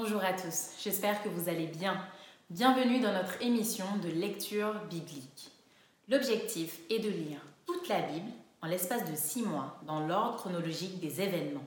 Bonjour à tous, j'espère que vous allez bien. Bienvenue dans notre émission de lecture biblique. L'objectif est de lire toute la Bible en l'espace de six mois dans l'ordre chronologique des événements.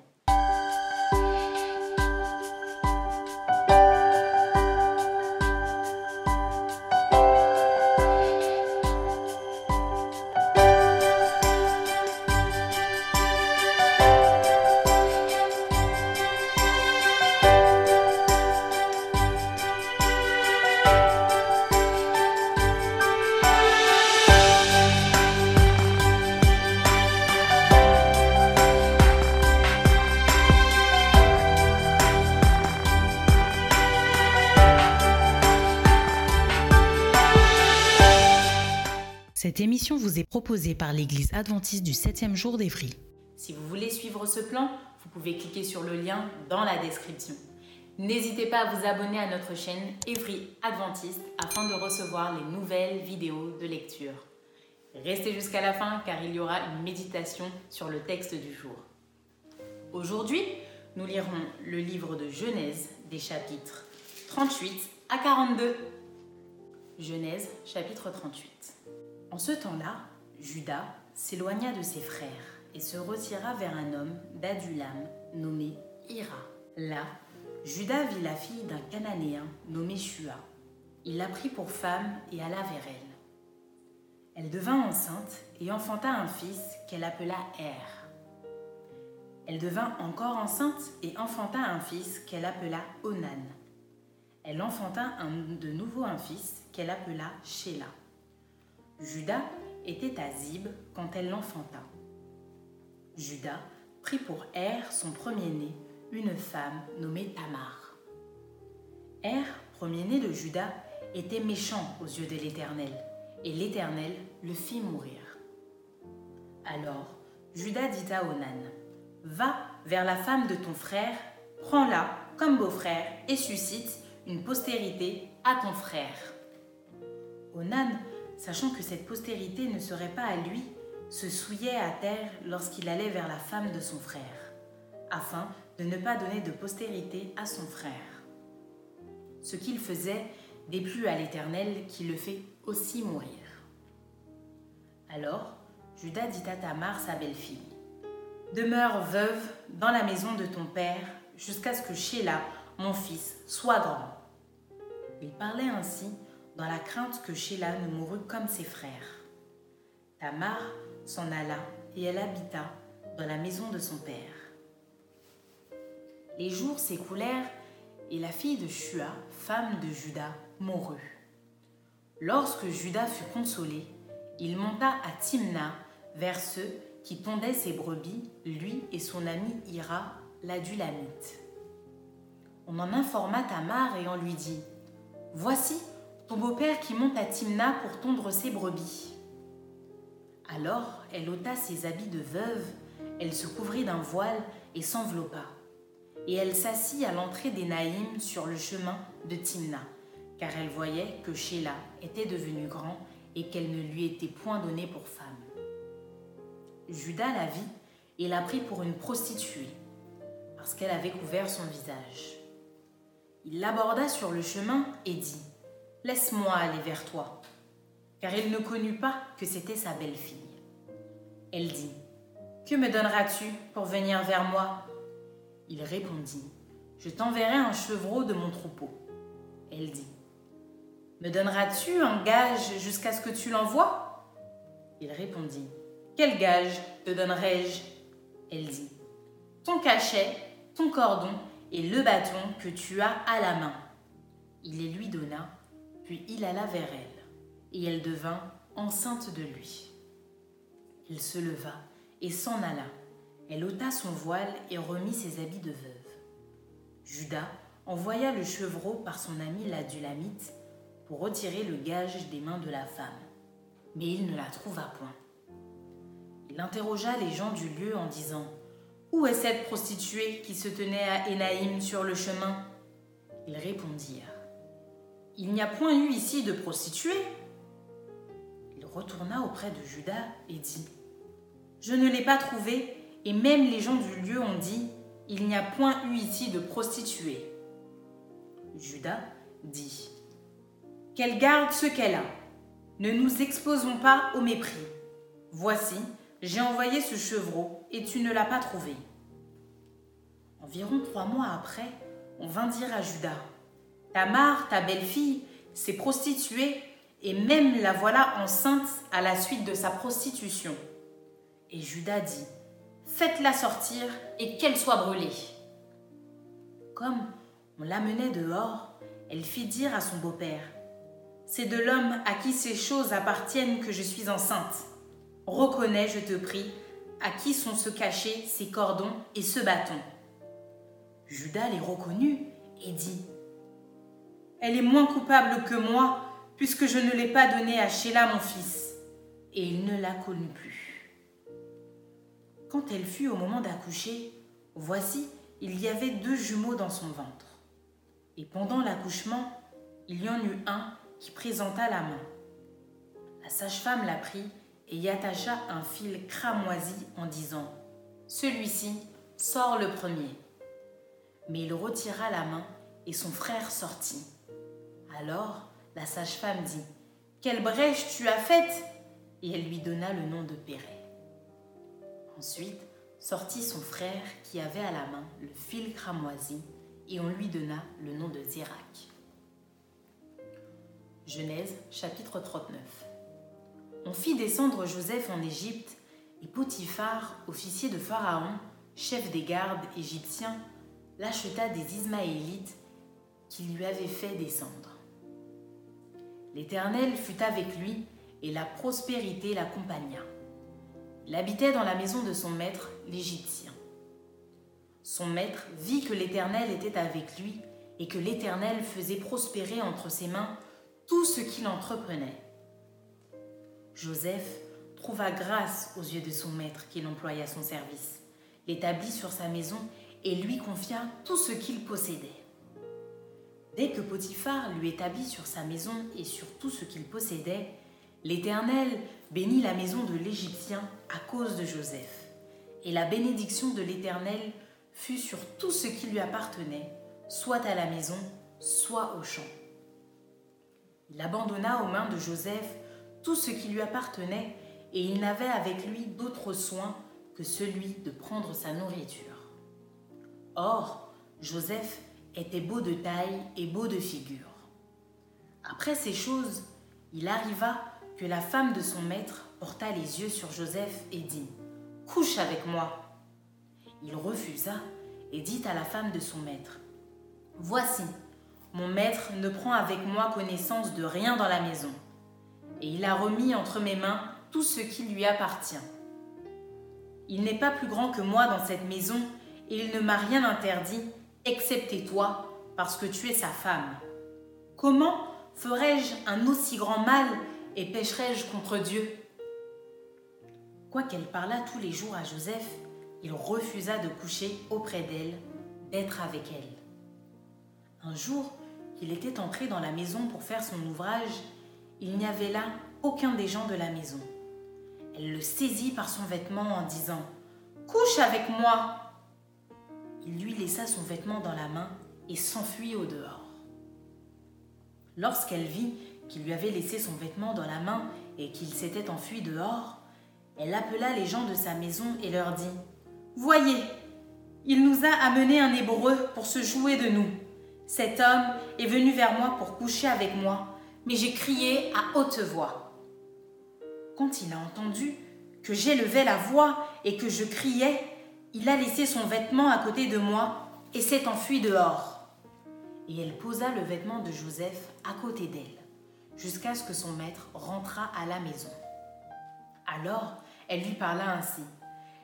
Vous est proposée par l'Église adventiste du 7e jour d'Évry. Si vous voulez suivre ce plan, vous pouvez cliquer sur le lien dans la description. N'hésitez pas à vous abonner à notre chaîne Évry Adventiste afin de recevoir les nouvelles vidéos de lecture. Restez jusqu'à la fin car il y aura une méditation sur le texte du jour. Aujourd'hui, nous lirons le livre de Genèse des chapitres 38 à 42. Genèse chapitre 38. En ce temps-là, Judas s'éloigna de ses frères et se retira vers un homme d'Adulam nommé Ira. Là, Judas vit la fille d'un Cananéen nommé Shua. Il la prit pour femme et alla vers elle. Elle devint enceinte et enfanta un fils qu'elle appela Er. Elle devint encore enceinte et enfanta un fils qu'elle appela Onan. Elle enfanta de nouveau un fils qu'elle appela Sheila. Judas était à Zib quand elle l'enfanta. Judas prit pour Er, son premier-né, une femme nommée Tamar. Er, premier-né de Judas, était méchant aux yeux de l'Éternel, et l'Éternel le fit mourir. Alors Judas dit à Onan, Va vers la femme de ton frère, prends-la comme beau-frère et suscite une postérité à ton frère. Sachant que cette postérité ne serait pas à lui, se souillait à terre lorsqu'il allait vers la femme de son frère, afin de ne pas donner de postérité à son frère. Ce qu'il faisait déplut à l'Éternel qui le fait aussi mourir. Alors Judas dit à Tamar, sa belle-fille, Demeure veuve dans la maison de ton père jusqu'à ce que Sheila, mon fils, soit grand. Il parlait ainsi dans la crainte que Sheila ne mourût comme ses frères. Tamar s'en alla et elle habita dans la maison de son père. Les jours s'écoulèrent et la fille de Shua, femme de Judas, mourut. Lorsque Judas fut consolé, il monta à Timna vers ceux qui tondaient ses brebis, lui et son ami Ira, l'adulamite. On en informa Tamar et on lui dit Voici, beau-père qui monte à Timna pour tondre ses brebis. Alors elle ôta ses habits de veuve, elle se couvrit d'un voile et s'enveloppa. Et elle s'assit à l'entrée des Naïm sur le chemin de Timna, car elle voyait que Sheila était devenu grand et qu'elle ne lui était point donnée pour femme. Judas la vit et la prit pour une prostituée, parce qu'elle avait couvert son visage. Il l'aborda sur le chemin et dit Laisse-moi aller vers toi. Car il ne connut pas que c'était sa belle-fille. Elle dit Que me donneras-tu pour venir vers moi? Il répondit Je t'enverrai un chevreau de mon troupeau. Elle dit Me donneras-tu un gage jusqu'à ce que tu l'envoies? Il répondit Quel gage te donnerai-je? Elle dit Ton cachet, ton cordon et le bâton que tu as à la main. Il les lui donna puis il alla vers elle, et elle devint enceinte de lui. Il se leva et s'en alla. Elle ôta son voile et remit ses habits de veuve. Judas envoya le chevreau par son ami l'adulamite pour retirer le gage des mains de la femme, mais il ne la trouva point. Il interrogea les gens du lieu en disant Où est cette prostituée qui se tenait à Énaïm sur le chemin? Ils répondirent il n'y a point eu ici de prostituée. Il retourna auprès de Judas et dit Je ne l'ai pas trouvée, et même les gens du lieu ont dit Il n'y a point eu ici de prostituée. Judas dit Qu'elle garde ce qu'elle a. Ne nous exposons pas au mépris. Voici, j'ai envoyé ce chevreau et tu ne l'as pas trouvé. Environ trois mois après, on vint dire à Judas Tamar, ta belle-fille, s'est prostituée et même la voilà enceinte à la suite de sa prostitution. Et Judas dit Faites-la sortir et qu'elle soit brûlée. Comme on l'amenait dehors, elle fit dire à son beau-père C'est de l'homme à qui ces choses appartiennent que je suis enceinte. Reconnais, je te prie, à qui sont se cachés ces cordons et ce bâton. Judas les reconnut et dit Elle est moins coupable que moi, puisque je ne l'ai pas donnée à Sheila mon fils. Et il ne la connut plus. Quand elle fut au moment d'accoucher, voici, il y avait deux jumeaux dans son ventre. Et pendant l'accouchement, il y en eut un qui présenta la main. La sage-femme la prit et y attacha un fil cramoisi en disant Celui-ci sort le premier. Mais il retira la main et son frère sortit. Alors la sage-femme dit Quelle brèche tu as faite Et elle lui donna le nom de Péret. Ensuite sortit son frère qui avait à la main le fil cramoisi et on lui donna le nom de Zérak. Genèse chapitre 39 On fit descendre Joseph en Égypte et Potiphar, officier de Pharaon, chef des gardes égyptiens, l'acheta des Ismaélites qui lui avaient fait descendre. L'Éternel fut avec lui et la prospérité l'accompagna. Il habitait dans la maison de son maître, l'Égyptien. Son maître vit que l'Éternel était avec lui et que l'Éternel faisait prospérer entre ses mains tout ce qu'il entreprenait. Joseph trouva grâce aux yeux de son maître qu'il employa à son service, l'établit sur sa maison et lui confia tout ce qu'il possédait. Dès que Potiphar lui établit sur sa maison et sur tout ce qu'il possédait, l'Éternel bénit la maison de l'Égyptien à cause de Joseph. Et la bénédiction de l'Éternel fut sur tout ce qui lui appartenait, soit à la maison, soit au champ. Il abandonna aux mains de Joseph tout ce qui lui appartenait, et il n'avait avec lui d'autre soin que celui de prendre sa nourriture. Or, Joseph était beau de taille et beau de figure. Après ces choses, il arriva que la femme de son maître porta les yeux sur Joseph et dit Couche avec moi. Il refusa et dit à la femme de son maître Voici, mon maître ne prend avec moi connaissance de rien dans la maison, et il a remis entre mes mains tout ce qui lui appartient. Il n'est pas plus grand que moi dans cette maison, et il ne m'a rien interdit excepté toi, parce que tu es sa femme. Comment ferais-je un aussi grand mal et pécherais-je contre Dieu? Quoiqu'elle parlât tous les jours à Joseph, il refusa de coucher auprès d'elle, d'être avec elle. Un jour, qu'il était entré dans la maison pour faire son ouvrage, il n'y avait là aucun des gens de la maison. Elle le saisit par son vêtement en disant ⁇ Couche avec moi !⁇ il lui laissa son vêtement dans la main et s'enfuit au dehors. Lorsqu'elle vit qu'il lui avait laissé son vêtement dans la main et qu'il s'était enfui dehors, elle appela les gens de sa maison et leur dit Voyez, il nous a amené un Hébreu pour se jouer de nous. Cet homme est venu vers moi pour coucher avec moi, mais j'ai crié à haute voix. Quand il a entendu que j'élevais la voix et que je criais, il a laissé son vêtement à côté de moi et s'est enfui dehors. Et elle posa le vêtement de Joseph à côté d'elle, jusqu'à ce que son maître rentrât à la maison. Alors elle lui parla ainsi.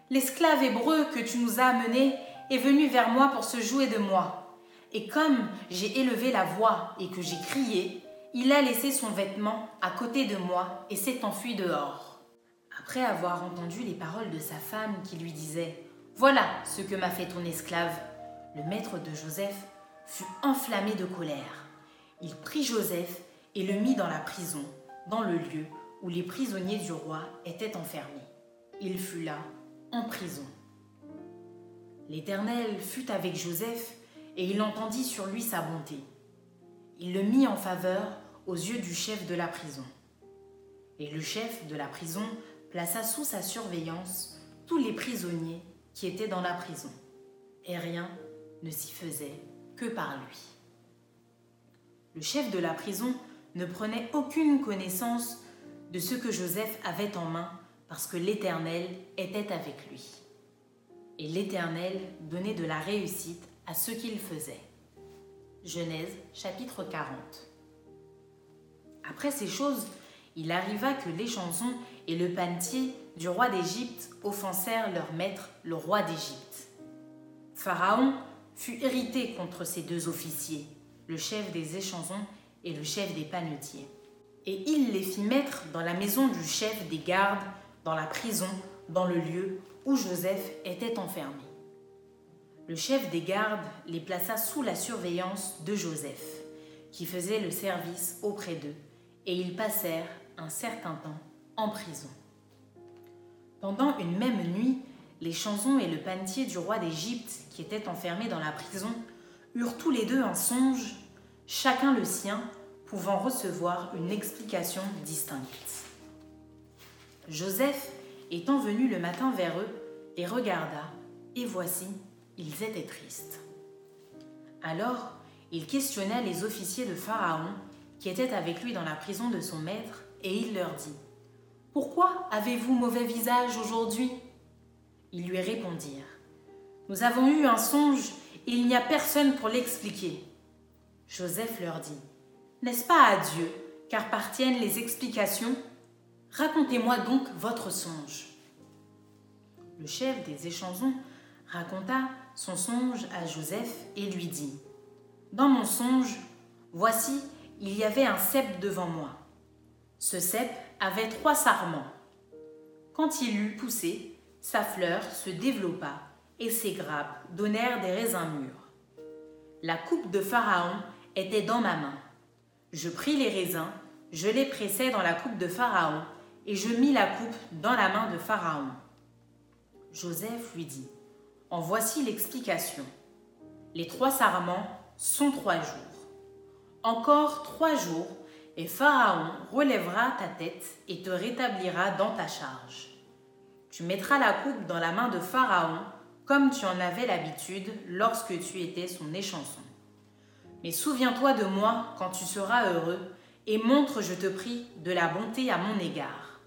L'esclave hébreu que tu nous as amené est venu vers moi pour se jouer de moi. Et comme j'ai élevé la voix et que j'ai crié, il a laissé son vêtement à côté de moi et s'est enfui dehors. Après avoir entendu les paroles de sa femme qui lui disait voilà ce que m'a fait ton esclave. Le maître de Joseph fut enflammé de colère. Il prit Joseph et le mit dans la prison, dans le lieu où les prisonniers du roi étaient enfermés. Il fut là, en prison. L'Éternel fut avec Joseph et il entendit sur lui sa bonté. il le mit en faveur aux yeux du chef de la prison. Et le chef de la prison plaça sous sa surveillance tous les prisonniers qui étaient dans la prison. Et rien ne s'y faisait que par lui. Le chef de la prison ne prenait aucune connaissance de ce que Joseph avait en main parce que l'Éternel était avec lui. Et l'Éternel donnait de la réussite à ce qu'il faisait. Genèse chapitre 40. Après ces choses, il arriva que les chansons et le panetier du roi d'Égypte offensèrent leur maître, le roi d'Égypte. Pharaon fut irrité contre ces deux officiers, le chef des échansons et le chef des panetiers. Et il les fit mettre dans la maison du chef des gardes, dans la prison, dans le lieu où Joseph était enfermé. Le chef des gardes les plaça sous la surveillance de Joseph, qui faisait le service auprès d'eux, et ils passèrent un certain temps en prison. Pendant une même nuit, les chansons et le panetier du roi d'Égypte, qui étaient enfermés dans la prison, eurent tous les deux un songe, chacun le sien, pouvant recevoir une explication distincte. Joseph, étant venu le matin vers eux, les regarda, et voici, ils étaient tristes. Alors, il questionna les officiers de Pharaon, qui étaient avec lui dans la prison de son maître, et il leur dit, Pourquoi avez-vous mauvais visage aujourd'hui? Ils lui répondirent, Nous avons eu un songe, et il n'y a personne pour l'expliquer. Joseph leur dit, N'est-ce pas à Dieu qu'appartiennent les explications? Racontez-moi donc votre songe. Le chef des échansons raconta son songe à Joseph et lui dit Dans mon songe, voici, il y avait un cep devant moi. Ce cep avait trois sarments. Quand il eut poussé, sa fleur se développa et ses grappes donnèrent des raisins mûrs. La coupe de Pharaon était dans ma main. Je pris les raisins, je les pressai dans la coupe de Pharaon, et je mis la coupe dans la main de Pharaon. Joseph lui dit, En voici l'explication. Les trois sarments sont trois jours. Encore trois jours, et Pharaon relèvera ta tête et te rétablira dans ta charge. Tu mettras la coupe dans la main de Pharaon, comme tu en avais l'habitude lorsque tu étais son échanson. Mais souviens-toi de moi quand tu seras heureux, et montre, je te prie, de la bonté à mon égard.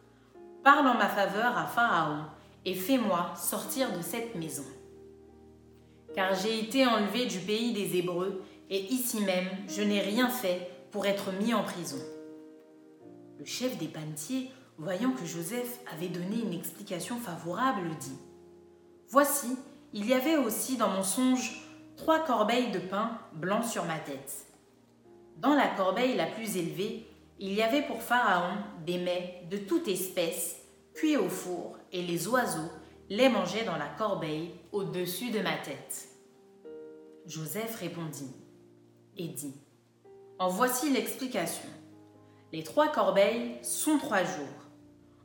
Parle en ma faveur à Pharaon, et fais-moi sortir de cette maison. Car j'ai été enlevé du pays des Hébreux, et ici même je n'ai rien fait pour être mis en prison. Le chef des panetiers, voyant que Joseph avait donné une explication favorable, dit Voici, il y avait aussi dans mon songe trois corbeilles de pain blanc sur ma tête. Dans la corbeille la plus élevée, il y avait pour Pharaon des mets de toute espèce, cuits au four, et les oiseaux les mangeaient dans la corbeille au-dessus de ma tête. Joseph répondit et dit En voici l'explication. Les trois corbeilles sont trois jours.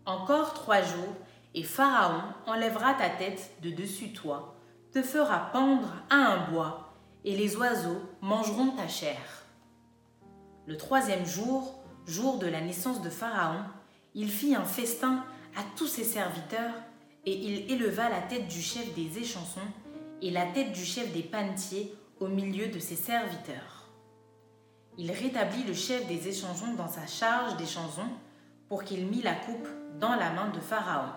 Encore trois jours, et Pharaon enlèvera ta tête de dessus toi te fera pendre à un bois, et les oiseaux mangeront ta chair. Le troisième jour, jour de la naissance de Pharaon, il fit un festin à tous ses serviteurs, et il éleva la tête du chef des échansons et la tête du chef des panetiers au milieu de ses serviteurs. Il rétablit le chef des échansons dans sa charge des chansons pour qu'il mit la coupe dans la main de Pharaon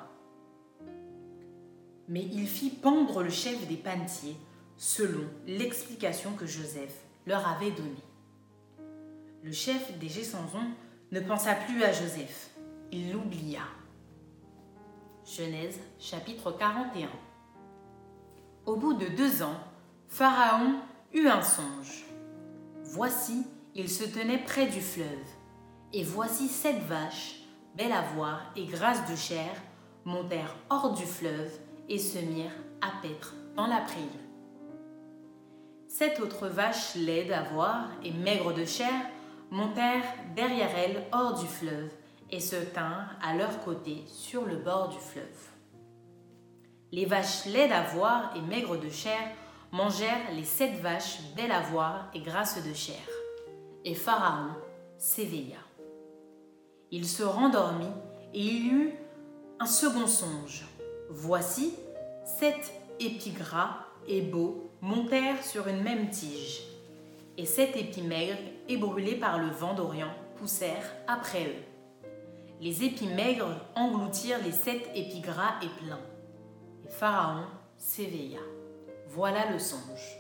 mais il fit pendre le chef des panetiers selon l'explication que Joseph leur avait donnée. Le chef des Gessenzons ne pensa plus à Joseph, il l'oublia. Genèse chapitre 41 Au bout de deux ans, Pharaon eut un songe. Voici, il se tenait près du fleuve, et voici sept vaches, belles à voir et grasses de chair, montèrent hors du fleuve et se mirent à paître dans la prairie. Sept autres vaches laides à voir et maigres de chair montèrent derrière elles hors du fleuve et se tinrent à leur côté sur le bord du fleuve. Les vaches laides à voir et maigres de chair mangèrent les sept vaches belles à voir et grasses de chair. Et Pharaon s'éveilla. Il se rendormit et il eut un second songe. Voici, sept épis gras et beaux montèrent sur une même tige, et sept épis maigres et brûlés par le vent d'Orient poussèrent après eux. Les épis maigres engloutirent les sept épis gras et pleins. Et Pharaon s'éveilla. Voilà le songe.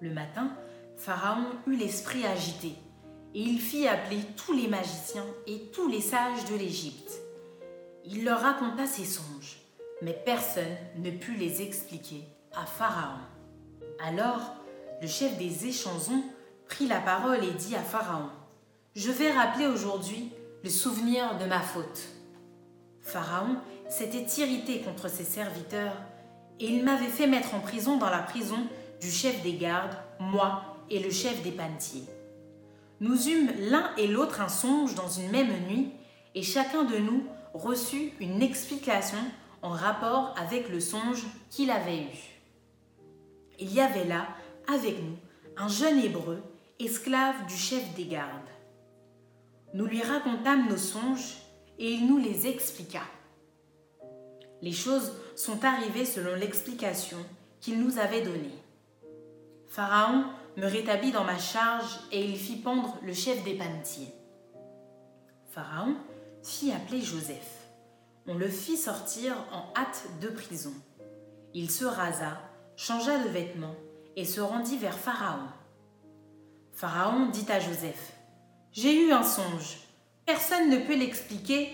Le matin, Pharaon eut l'esprit agité, et il fit appeler tous les magiciens et tous les sages de l'Égypte. Il leur raconta ses songes, mais personne ne put les expliquer à Pharaon. Alors, le chef des échansons prit la parole et dit à Pharaon, Je vais rappeler aujourd'hui le souvenir de ma faute. Pharaon s'était irrité contre ses serviteurs et il m'avait fait mettre en prison dans la prison du chef des gardes, moi et le chef des pantiers. Nous eûmes l'un et l'autre un songe dans une même nuit, et chacun de nous reçut une explication en rapport avec le songe qu'il avait eu. Il y avait là, avec nous, un jeune hébreu, esclave du chef des gardes. Nous lui racontâmes nos songes et il nous les expliqua. Les choses sont arrivées selon l'explication qu'il nous avait donnée. Pharaon me rétablit dans ma charge et il fit pendre le chef des panetiers. Pharaon fit appeler Joseph. On le fit sortir en hâte de prison. Il se rasa, changea de vêtements et se rendit vers Pharaon. Pharaon dit à Joseph, J'ai eu un songe, personne ne peut l'expliquer,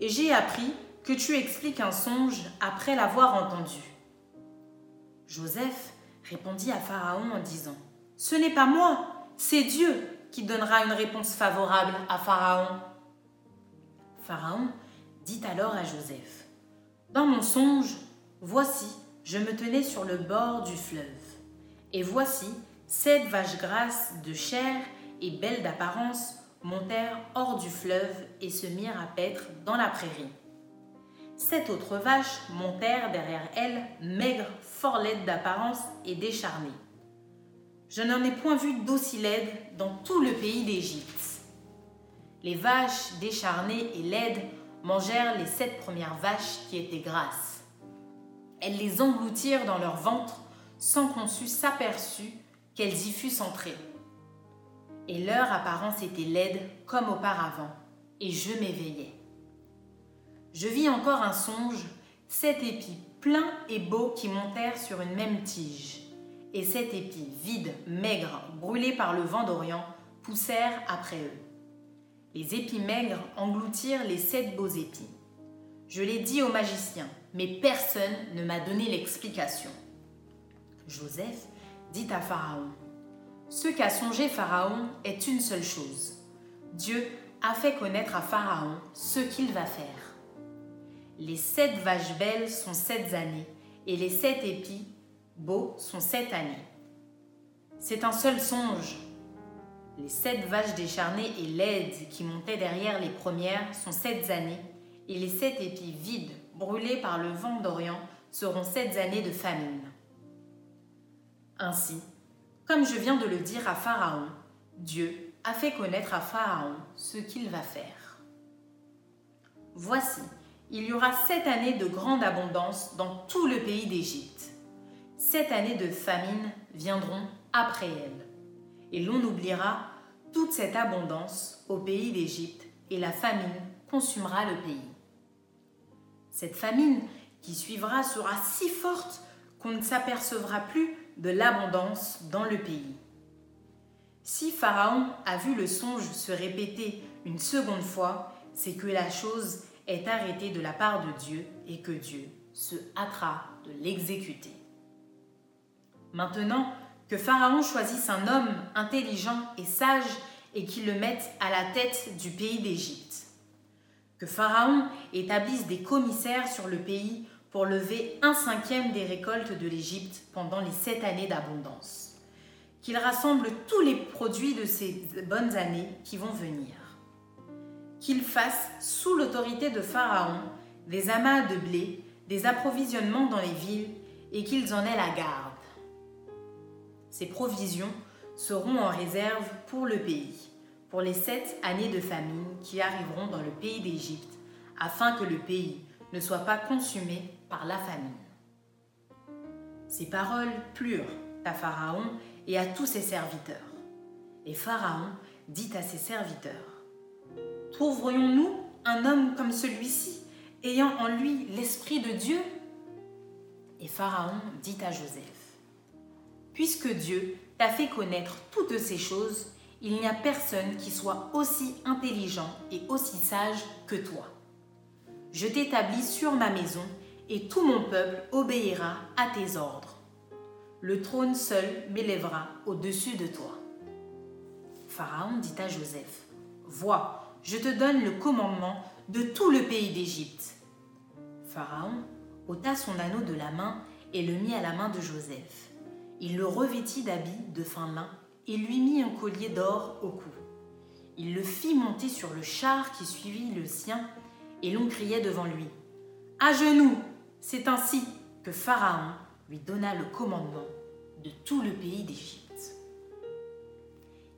et j'ai appris que tu expliques un songe après l'avoir entendu. Joseph répondit à Pharaon en disant, Ce n'est pas moi, c'est Dieu qui donnera une réponse favorable à Pharaon. Pharaon dit alors à Joseph, Dans mon songe, voici, je me tenais sur le bord du fleuve, et voici, sept vaches grasses de chair et belles d'apparence montèrent hors du fleuve et se mirent à paître dans la prairie. Sept autres vaches montèrent derrière elles, maigres, fort laides d'apparence et décharnées. Je n'en ai point vu d'aussi laides dans tout le pays d'Égypte. Les vaches décharnées et laides mangèrent les sept premières vaches qui étaient grasses. Elles les engloutirent dans leur ventre sans qu'on sût s'aperçu qu'elles y fussent entrées. Et leur apparence était laide comme auparavant, et je m'éveillais je vis encore un songe, sept épis pleins et beaux qui montèrent sur une même tige, et sept épis vides, maigres, brûlés par le vent d'Orient, poussèrent après eux. Les épis maigres engloutirent les sept beaux épis. Je l'ai dit au magicien, mais personne ne m'a donné l'explication. Joseph dit à Pharaon, Ce qu'a songé Pharaon est une seule chose. Dieu a fait connaître à Pharaon ce qu'il va faire. Les sept vaches belles sont sept années, et les sept épis beaux sont sept années. C'est un seul songe. Les sept vaches décharnées et laides qui montaient derrière les premières sont sept années, et les sept épis vides, brûlés par le vent d'Orient, seront sept années de famine. Ainsi, comme je viens de le dire à Pharaon, Dieu a fait connaître à Pharaon ce qu'il va faire. Voici, il y aura sept années de grande abondance dans tout le pays d'Égypte. Sept années de famine viendront après elles. Et l'on oubliera toute cette abondance au pays d'Égypte et la famine consumera le pays. Cette famine qui suivra sera si forte qu'on ne s'apercevra plus de l'abondance dans le pays. Si Pharaon a vu le songe se répéter une seconde fois, c'est que la chose est arrêté de la part de Dieu et que Dieu se hâtera de l'exécuter. Maintenant que Pharaon choisisse un homme intelligent et sage et qu'il le mette à la tête du pays d'Égypte. Que Pharaon établisse des commissaires sur le pays pour lever un cinquième des récoltes de l'Égypte pendant les sept années d'abondance. Qu'il rassemble tous les produits de ces bonnes années qui vont venir qu'il fasse, sous l'autorité de Pharaon, des amas de blé, des approvisionnements dans les villes, et qu'ils en aient la garde. Ces provisions seront en réserve pour le pays, pour les sept années de famine qui arriveront dans le pays d'Égypte, afin que le pays ne soit pas consumé par la famine. Ces paroles plurent à Pharaon et à tous ses serviteurs. Et Pharaon dit à ses serviteurs, Trouverions-nous un homme comme celui-ci, ayant en lui l'Esprit de Dieu? Et Pharaon dit à Joseph, Puisque Dieu t'a fait connaître toutes ces choses, il n'y a personne qui soit aussi intelligent et aussi sage que toi. Je t'établis sur ma maison, et tout mon peuple obéira à tes ordres. Le trône seul m'élèvera au-dessus de toi. Pharaon dit à Joseph, Vois, je te donne le commandement de tout le pays d'Égypte. Pharaon ôta son anneau de la main et le mit à la main de Joseph. Il le revêtit d'habits de fin lin et lui mit un collier d'or au cou. Il le fit monter sur le char qui suivit le sien, et l'on criait devant lui À genoux C'est ainsi que Pharaon lui donna le commandement de tout le pays d'Égypte.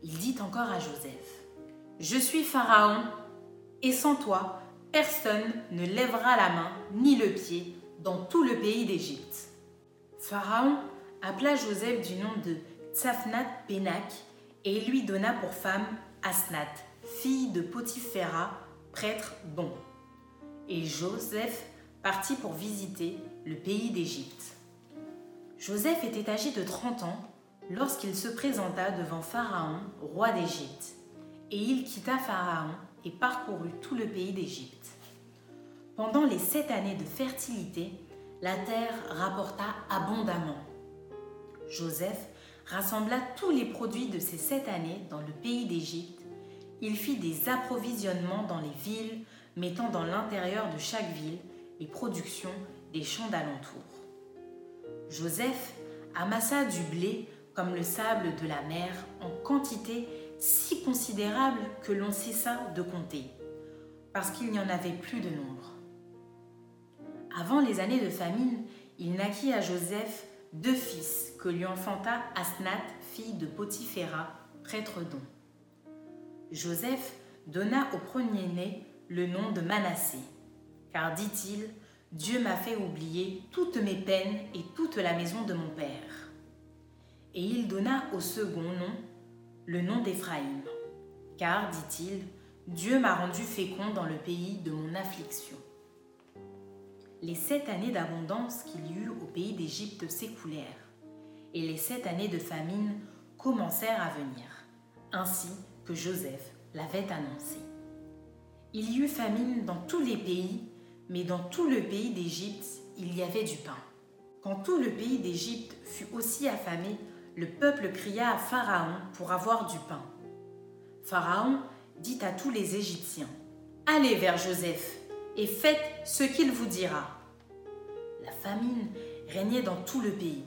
Il dit encore à Joseph Je suis Pharaon, et sans toi, personne ne lèvera la main ni le pied dans tout le pays d'Égypte. Pharaon appela Joseph du nom de Tsafnat Benak et lui donna pour femme Asnat, fille de Potiphéra, prêtre bon. Et Joseph partit pour visiter le pays d'Égypte. Joseph était âgé de 30 ans lorsqu'il se présenta devant Pharaon, roi d'Égypte. Et il quitta Pharaon et parcourut tout le pays d'Égypte. Pendant les sept années de fertilité, la terre rapporta abondamment. Joseph rassembla tous les produits de ces sept années dans le pays d'Égypte. Il fit des approvisionnements dans les villes, mettant dans l'intérieur de chaque ville les productions des champs d'alentour. Joseph amassa du blé comme le sable de la mer en quantité si considérable que l'on cessa de compter, parce qu'il n'y en avait plus de nombre. Avant les années de famine, il naquit à Joseph deux fils que lui enfanta Asnath, fille de Potiphéra, prêtre don. Joseph donna au premier-né le nom de Manassé, car dit-il, Dieu m'a fait oublier toutes mes peines et toute la maison de mon père. Et il donna au second nom le nom d'Éphraïm, car, dit-il, Dieu m'a rendu fécond dans le pays de mon affliction. Les sept années d'abondance qu'il y eut au pays d'Égypte s'écoulèrent, et les sept années de famine commencèrent à venir, ainsi que Joseph l'avait annoncé. Il y eut famine dans tous les pays, mais dans tout le pays d'Égypte, il y avait du pain. Quand tout le pays d'Égypte fut aussi affamé, le peuple cria à Pharaon pour avoir du pain. Pharaon dit à tous les Égyptiens, Allez vers Joseph et faites ce qu'il vous dira. La famine régnait dans tout le pays.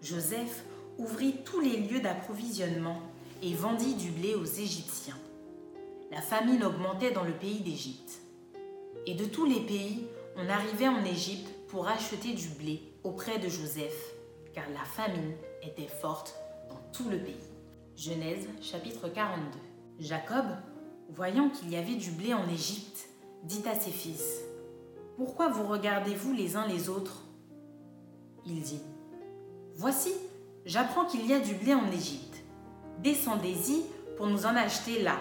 Joseph ouvrit tous les lieux d'approvisionnement et vendit du blé aux Égyptiens. La famine augmentait dans le pays d'Égypte. Et de tous les pays, on arrivait en Égypte pour acheter du blé auprès de Joseph, car la famine était forte dans tout le pays. Genèse chapitre 42. Jacob, voyant qu'il y avait du blé en Égypte, dit à ses fils, Pourquoi vous regardez-vous les uns les autres? Il dit, Voici, j'apprends qu'il y a du blé en Égypte. Descendez-y pour nous en acheter là,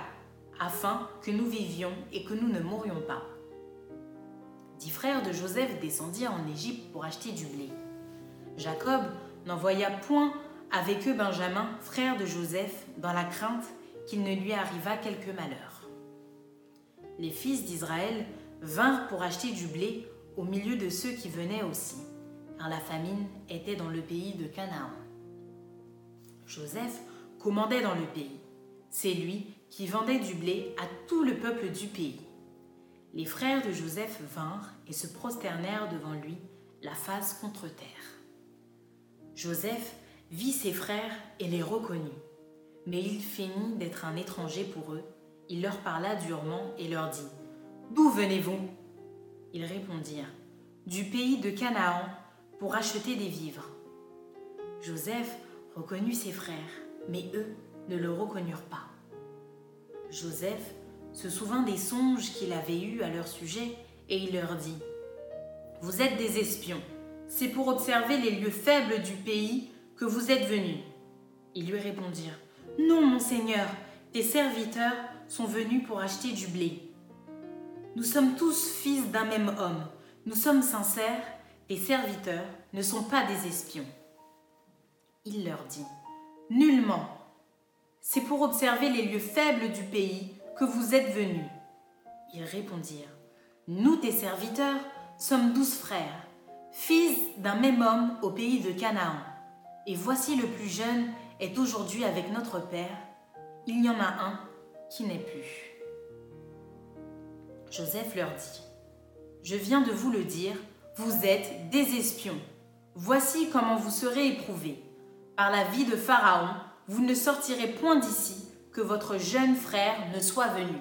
afin que nous vivions et que nous ne mourions pas. Dix frères de Joseph descendirent en Égypte pour acheter du blé. Jacob n'envoya point avec eux Benjamin, frère de Joseph, dans la crainte qu'il ne lui arrivât quelque malheur. Les fils d'Israël vinrent pour acheter du blé au milieu de ceux qui venaient aussi, car la famine était dans le pays de Canaan. Joseph commandait dans le pays. C'est lui qui vendait du blé à tout le peuple du pays. Les frères de Joseph vinrent et se prosternèrent devant lui, la face contre terre. Joseph vit ses frères et les reconnut. Mais il feignit d'être un étranger pour eux. Il leur parla durement et leur dit D'où venez-vous? Ils répondirent Du pays de Canaan, pour acheter des vivres. Joseph reconnut ses frères Mais eux ne le reconnurent pas. Joseph se souvint des songes qu'il avait eus à leur sujet et il leur dit Vous êtes des espions, c'est pour observer les lieux faibles du pays que vous êtes venus. Ils lui répondirent Non, mon Seigneur, tes serviteurs sont venus pour acheter du blé. Nous sommes tous fils d'un même homme, nous sommes sincères, tes serviteurs ne sont pas des espions. Il leur dit Nullement. C'est pour observer les lieux faibles du pays que vous êtes venus. Ils répondirent Nous, tes serviteurs, sommes douze frères, fils d'un même homme au pays de Canaan. Et voici le plus jeune est aujourd'hui avec notre Père. Il y en a un qui n'est plus. Joseph leur dit Je viens de vous le dire, vous êtes des espions. Voici comment vous serez éprouvés. Par la vie de Pharaon, vous ne sortirez point d'ici que votre jeune frère ne soit venu.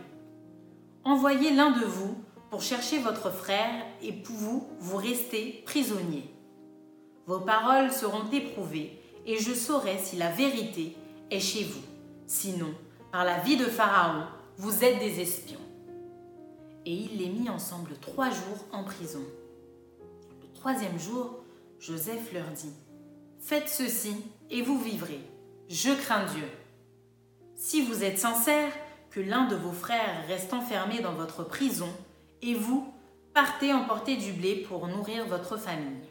Envoyez l'un de vous pour chercher votre frère et pour vous, vous restez prisonniers. Vos paroles seront éprouvées et je saurai si la vérité est chez vous. Sinon, par la vie de Pharaon, vous êtes des espions. Et il les mit ensemble trois jours en prison. Le troisième jour, Joseph leur dit, Faites ceci et vous vivrez. Je crains Dieu. Si vous êtes sincères, que l'un de vos frères reste enfermé dans votre prison, et vous, partez emporter du blé pour nourrir votre famille.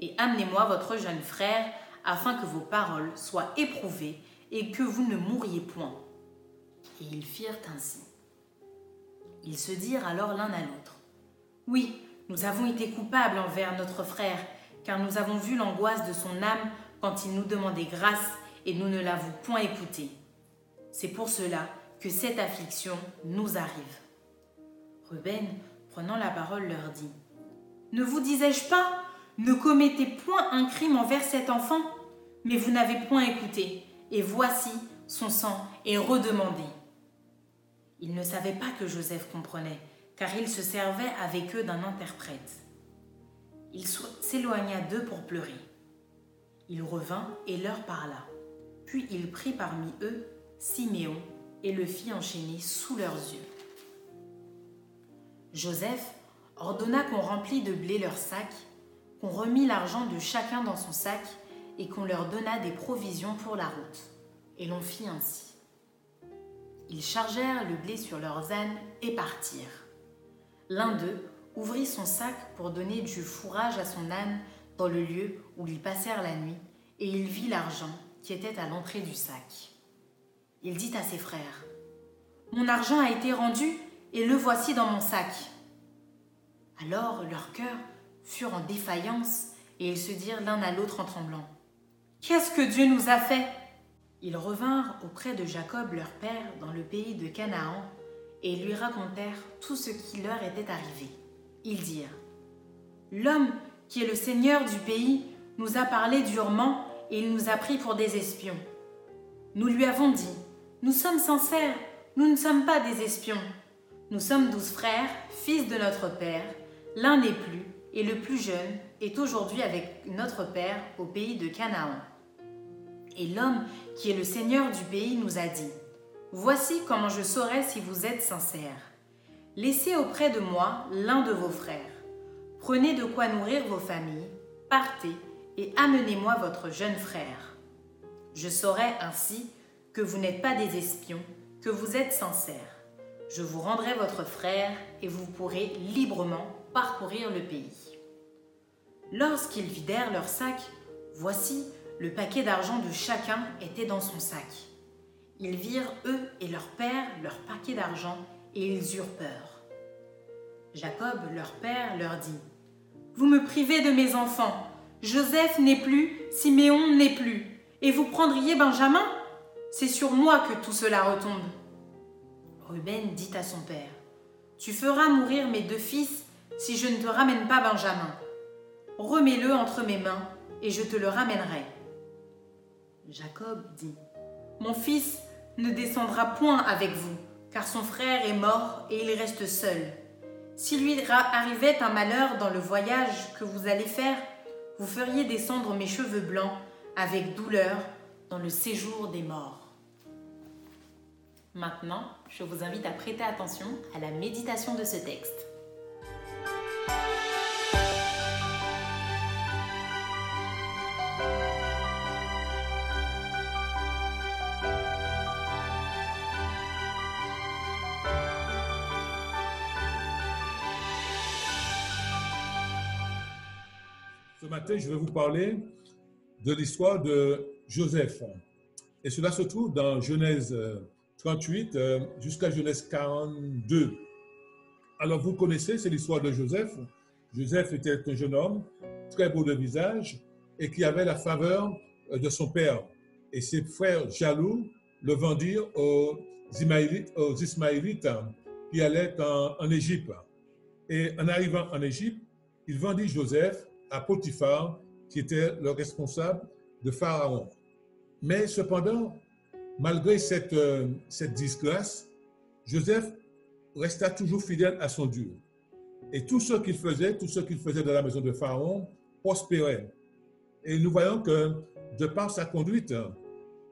Et amenez-moi votre jeune frère, afin que vos paroles soient éprouvées et que vous ne mouriez point. Et ils firent ainsi. Ils se dirent alors l'un à l'autre. Oui, nous avons été coupables envers notre frère, car nous avons vu l'angoisse de son âme quand il nous demandait grâce et nous ne l'avons point écouté. C'est pour cela que cette affliction nous arrive. Ruben, prenant la parole, leur dit Ne vous disais-je pas Ne commettez point un crime envers cet enfant Mais vous n'avez point écouté, et voici, son sang est redemandé. Ils ne savaient pas que Joseph comprenait, car il se servait avec eux d'un interprète. Il s'éloigna d'eux pour pleurer. Il revint et leur parla. Puis il prit parmi eux Siméon et le fit enchaîner sous leurs yeux. Joseph ordonna qu'on remplît de blé leurs sacs, qu'on remît l'argent de chacun dans son sac et qu'on leur donna des provisions pour la route. Et l'on fit ainsi. Ils chargèrent le blé sur leurs ânes et partirent. L'un d'eux ouvrit son sac pour donner du fourrage à son âne dans le lieu où ils passèrent la nuit, et il vit l'argent qui était à l'entrée du sac. Il dit à ses frères, Mon argent a été rendu, et le voici dans mon sac. Alors leurs cœurs furent en défaillance, et ils se dirent l'un à l'autre en tremblant, Qu'est-ce que Dieu nous a fait? Ils revinrent auprès de Jacob leur père dans le pays de Canaan, et lui racontèrent tout ce qui leur était arrivé. Ils dirent, L'homme qui est le seigneur du pays nous a parlé durement et il nous a pris pour des espions. Nous lui avons dit, Nous sommes sincères, nous ne sommes pas des espions. Nous sommes douze frères, fils de notre Père. L'un n'est plus, et le plus jeune est aujourd'hui avec notre Père au pays de Canaan. Et l'homme qui est le Seigneur du pays nous a dit, Voici comment je saurai si vous êtes sincères. Laissez auprès de moi l'un de vos frères. Prenez de quoi nourrir vos familles, partez et amenez-moi votre jeune frère. Je saurai ainsi que vous n'êtes pas des espions, que vous êtes sincères. Je vous rendrai votre frère et vous pourrez librement parcourir le pays. Lorsqu'ils vidèrent leur sac, voici, le paquet d'argent de chacun était dans son sac. Ils virent, eux et leur père, leur paquet d'argent, et ils eurent peur. Jacob, leur père, leur dit, Vous me privez de mes enfants. Joseph n'est plus, Siméon n'est plus. Et vous prendriez Benjamin? C'est sur moi que tout cela retombe. Ruben dit à son père, Tu feras mourir mes deux fils si je ne te ramène pas Benjamin. Remets-le entre mes mains et je te le ramènerai. Jacob dit, Mon fils ne descendra point avec vous, car son frère est mort et il reste seul. S'il lui arrivait un malheur dans le voyage que vous allez faire, vous feriez descendre mes cheveux blancs avec douleur dans le séjour des morts. Maintenant, je vous invite à prêter attention à la méditation de ce texte. Ce matin, je vais vous parler de l'histoire de Joseph. Et cela se trouve dans Genèse 38 euh, euh, jusqu'à Genèse 42. Alors, vous connaissez, c'est l'histoire de Joseph. Joseph était un jeune homme, très beau de visage, et qui avait la faveur euh, de son père. Et ses frères jaloux le vendirent aux Ismaélites, Ismaélites qui allaient en, en Égypte. Et en arrivant en Égypte, il vendit Joseph à Potiphar, qui était le responsable de Pharaon. Mais cependant, malgré cette, euh, cette disgrâce, Joseph resta toujours fidèle à son Dieu. Et tout ce qu'il faisait, tout ce qu'il faisait dans la maison de Pharaon, prospérait. Et nous voyons que, de par sa conduite,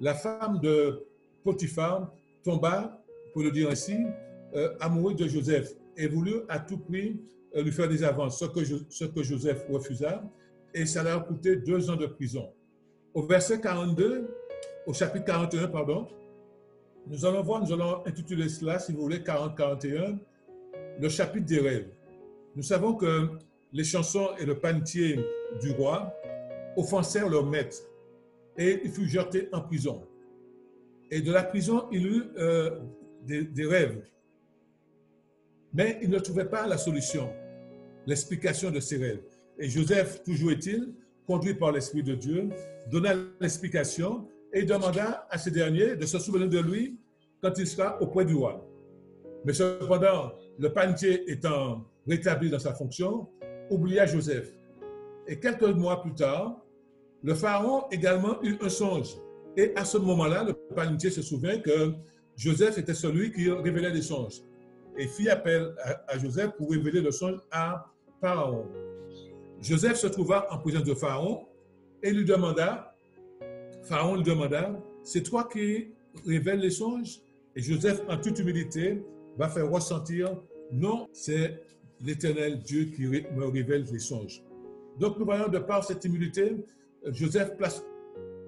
la femme de Potiphar tomba, pour le dire ainsi, euh, amoureuse de Joseph et voulut à tout prix lui faire des avances, ce que, Joseph refusa, et ça leur coûté deux ans de prison. Au verset 42, au chapitre 41, pardon, nous allons voir, nous allons intituler cela, si vous voulez, 40-41, le chapitre des rêves. Nous savons que les chansons et le panetier du roi offensèrent leur maître et il fut jeté en prison. Et de la prison, il eut euh, des rêves. Mais il ne trouvait pas la solution l'explication de ses rêves. Et Joseph, toujours est-il, conduit par l'Esprit de Dieu, donna l'explication et demanda à ce dernier de se souvenir de lui quand il sera auprès du roi. Mais cependant, le panetier étant rétabli dans sa fonction, oublia Joseph. Et quelques mois plus tard, le pharaon également eut un songe. Et à ce moment-là, le panetier se souvient que Joseph était celui qui révélait les songes. Et fit appel à, à Joseph pour révéler le songe à Joseph se trouva en présence de Pharaon et lui demanda, Pharaon lui demanda, c'est toi qui révèles les songes? Et Joseph, en toute humilité, va faire ressentir, non, c'est l'éternel Dieu qui me révèle les songes. Donc nous voyons de par cette humilité, Joseph place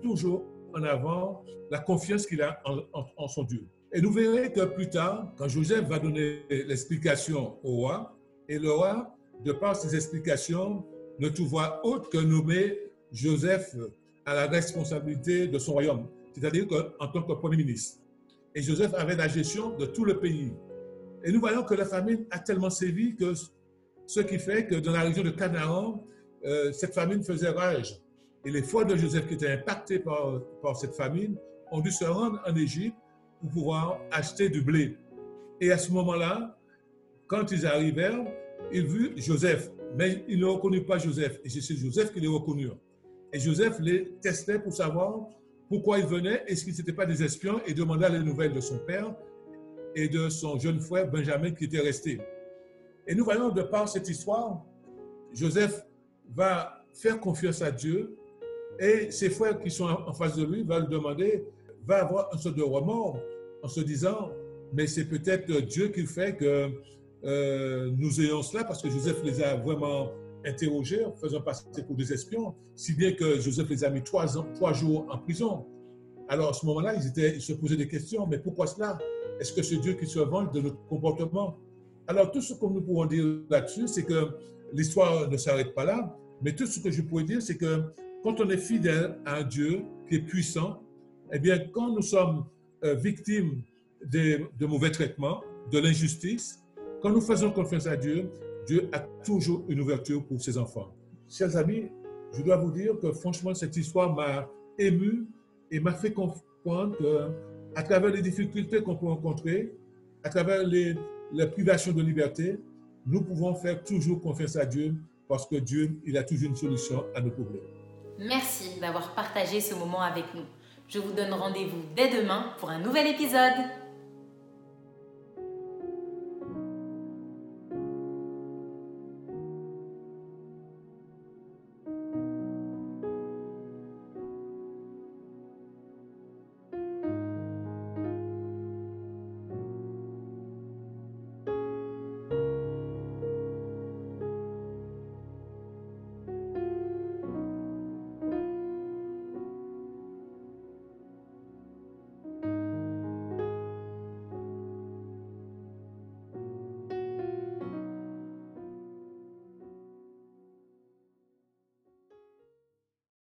toujours en avant la confiance qu'il a en, en son Dieu. Et nous verrons que plus tard, quand Joseph va donner l'explication au roi, et le roi de par ses explications, ne trouva autre que nommer Joseph à la responsabilité de son royaume, c'est-à-dire en tant que Premier ministre. Et Joseph avait la gestion de tout le pays. Et nous voyons que la famine a tellement sévi que ce qui fait que dans la région de Canaan, euh, cette famine faisait rage. Et les foi de Joseph qui étaient impactés par, par cette famine ont dû se rendre en Égypte pour pouvoir acheter du blé. Et à ce moment-là, quand ils arrivèrent, il vit Joseph, mais il ne reconnut pas Joseph. Et c'est Joseph qui les reconnut. Et Joseph les testait pour savoir pourquoi ils venaient, est-ce qu'ils n'étaient pas des espions, et demanda les nouvelles de son père et de son jeune frère Benjamin qui était resté. Et nous voyons de par cette histoire, Joseph va faire confiance à Dieu et ses frères qui sont en face de lui vont lui demander, va avoir un sorte de remords en se disant, mais c'est peut-être Dieu qui fait que euh, nous ayons cela parce que Joseph les a vraiment interrogés, faisant passer pour des espions, si bien que Joseph les a mis trois, jours en prison. Alors à ce moment-là, ils, se posaient des questions, mais pourquoi cela? Est-ce que c'est Dieu qui se venge de notre comportement? Alors tout ce que nous pouvons dire là-dessus, c'est que l'histoire ne s'arrête pas là, mais tout ce que je pourrais dire, c'est que quand on est fidèle à un Dieu qui est puissant, eh bien, quand nous sommes euh, victimes de mauvais traitements, de l'injustice, quand nous faisons confiance à Dieu, Dieu a toujours une ouverture pour ses enfants. Chers amis, je dois vous dire que franchement, cette histoire m'a ému et m'a fait comprendre qu'à travers les difficultés qu'on peut rencontrer, à travers les, les privations de liberté, nous pouvons faire toujours confiance à Dieu parce que Dieu, il a toujours une solution à nos problèmes. Merci d'avoir partagé ce moment avec nous. Je vous donne rendez-vous dès demain pour un nouvel épisode.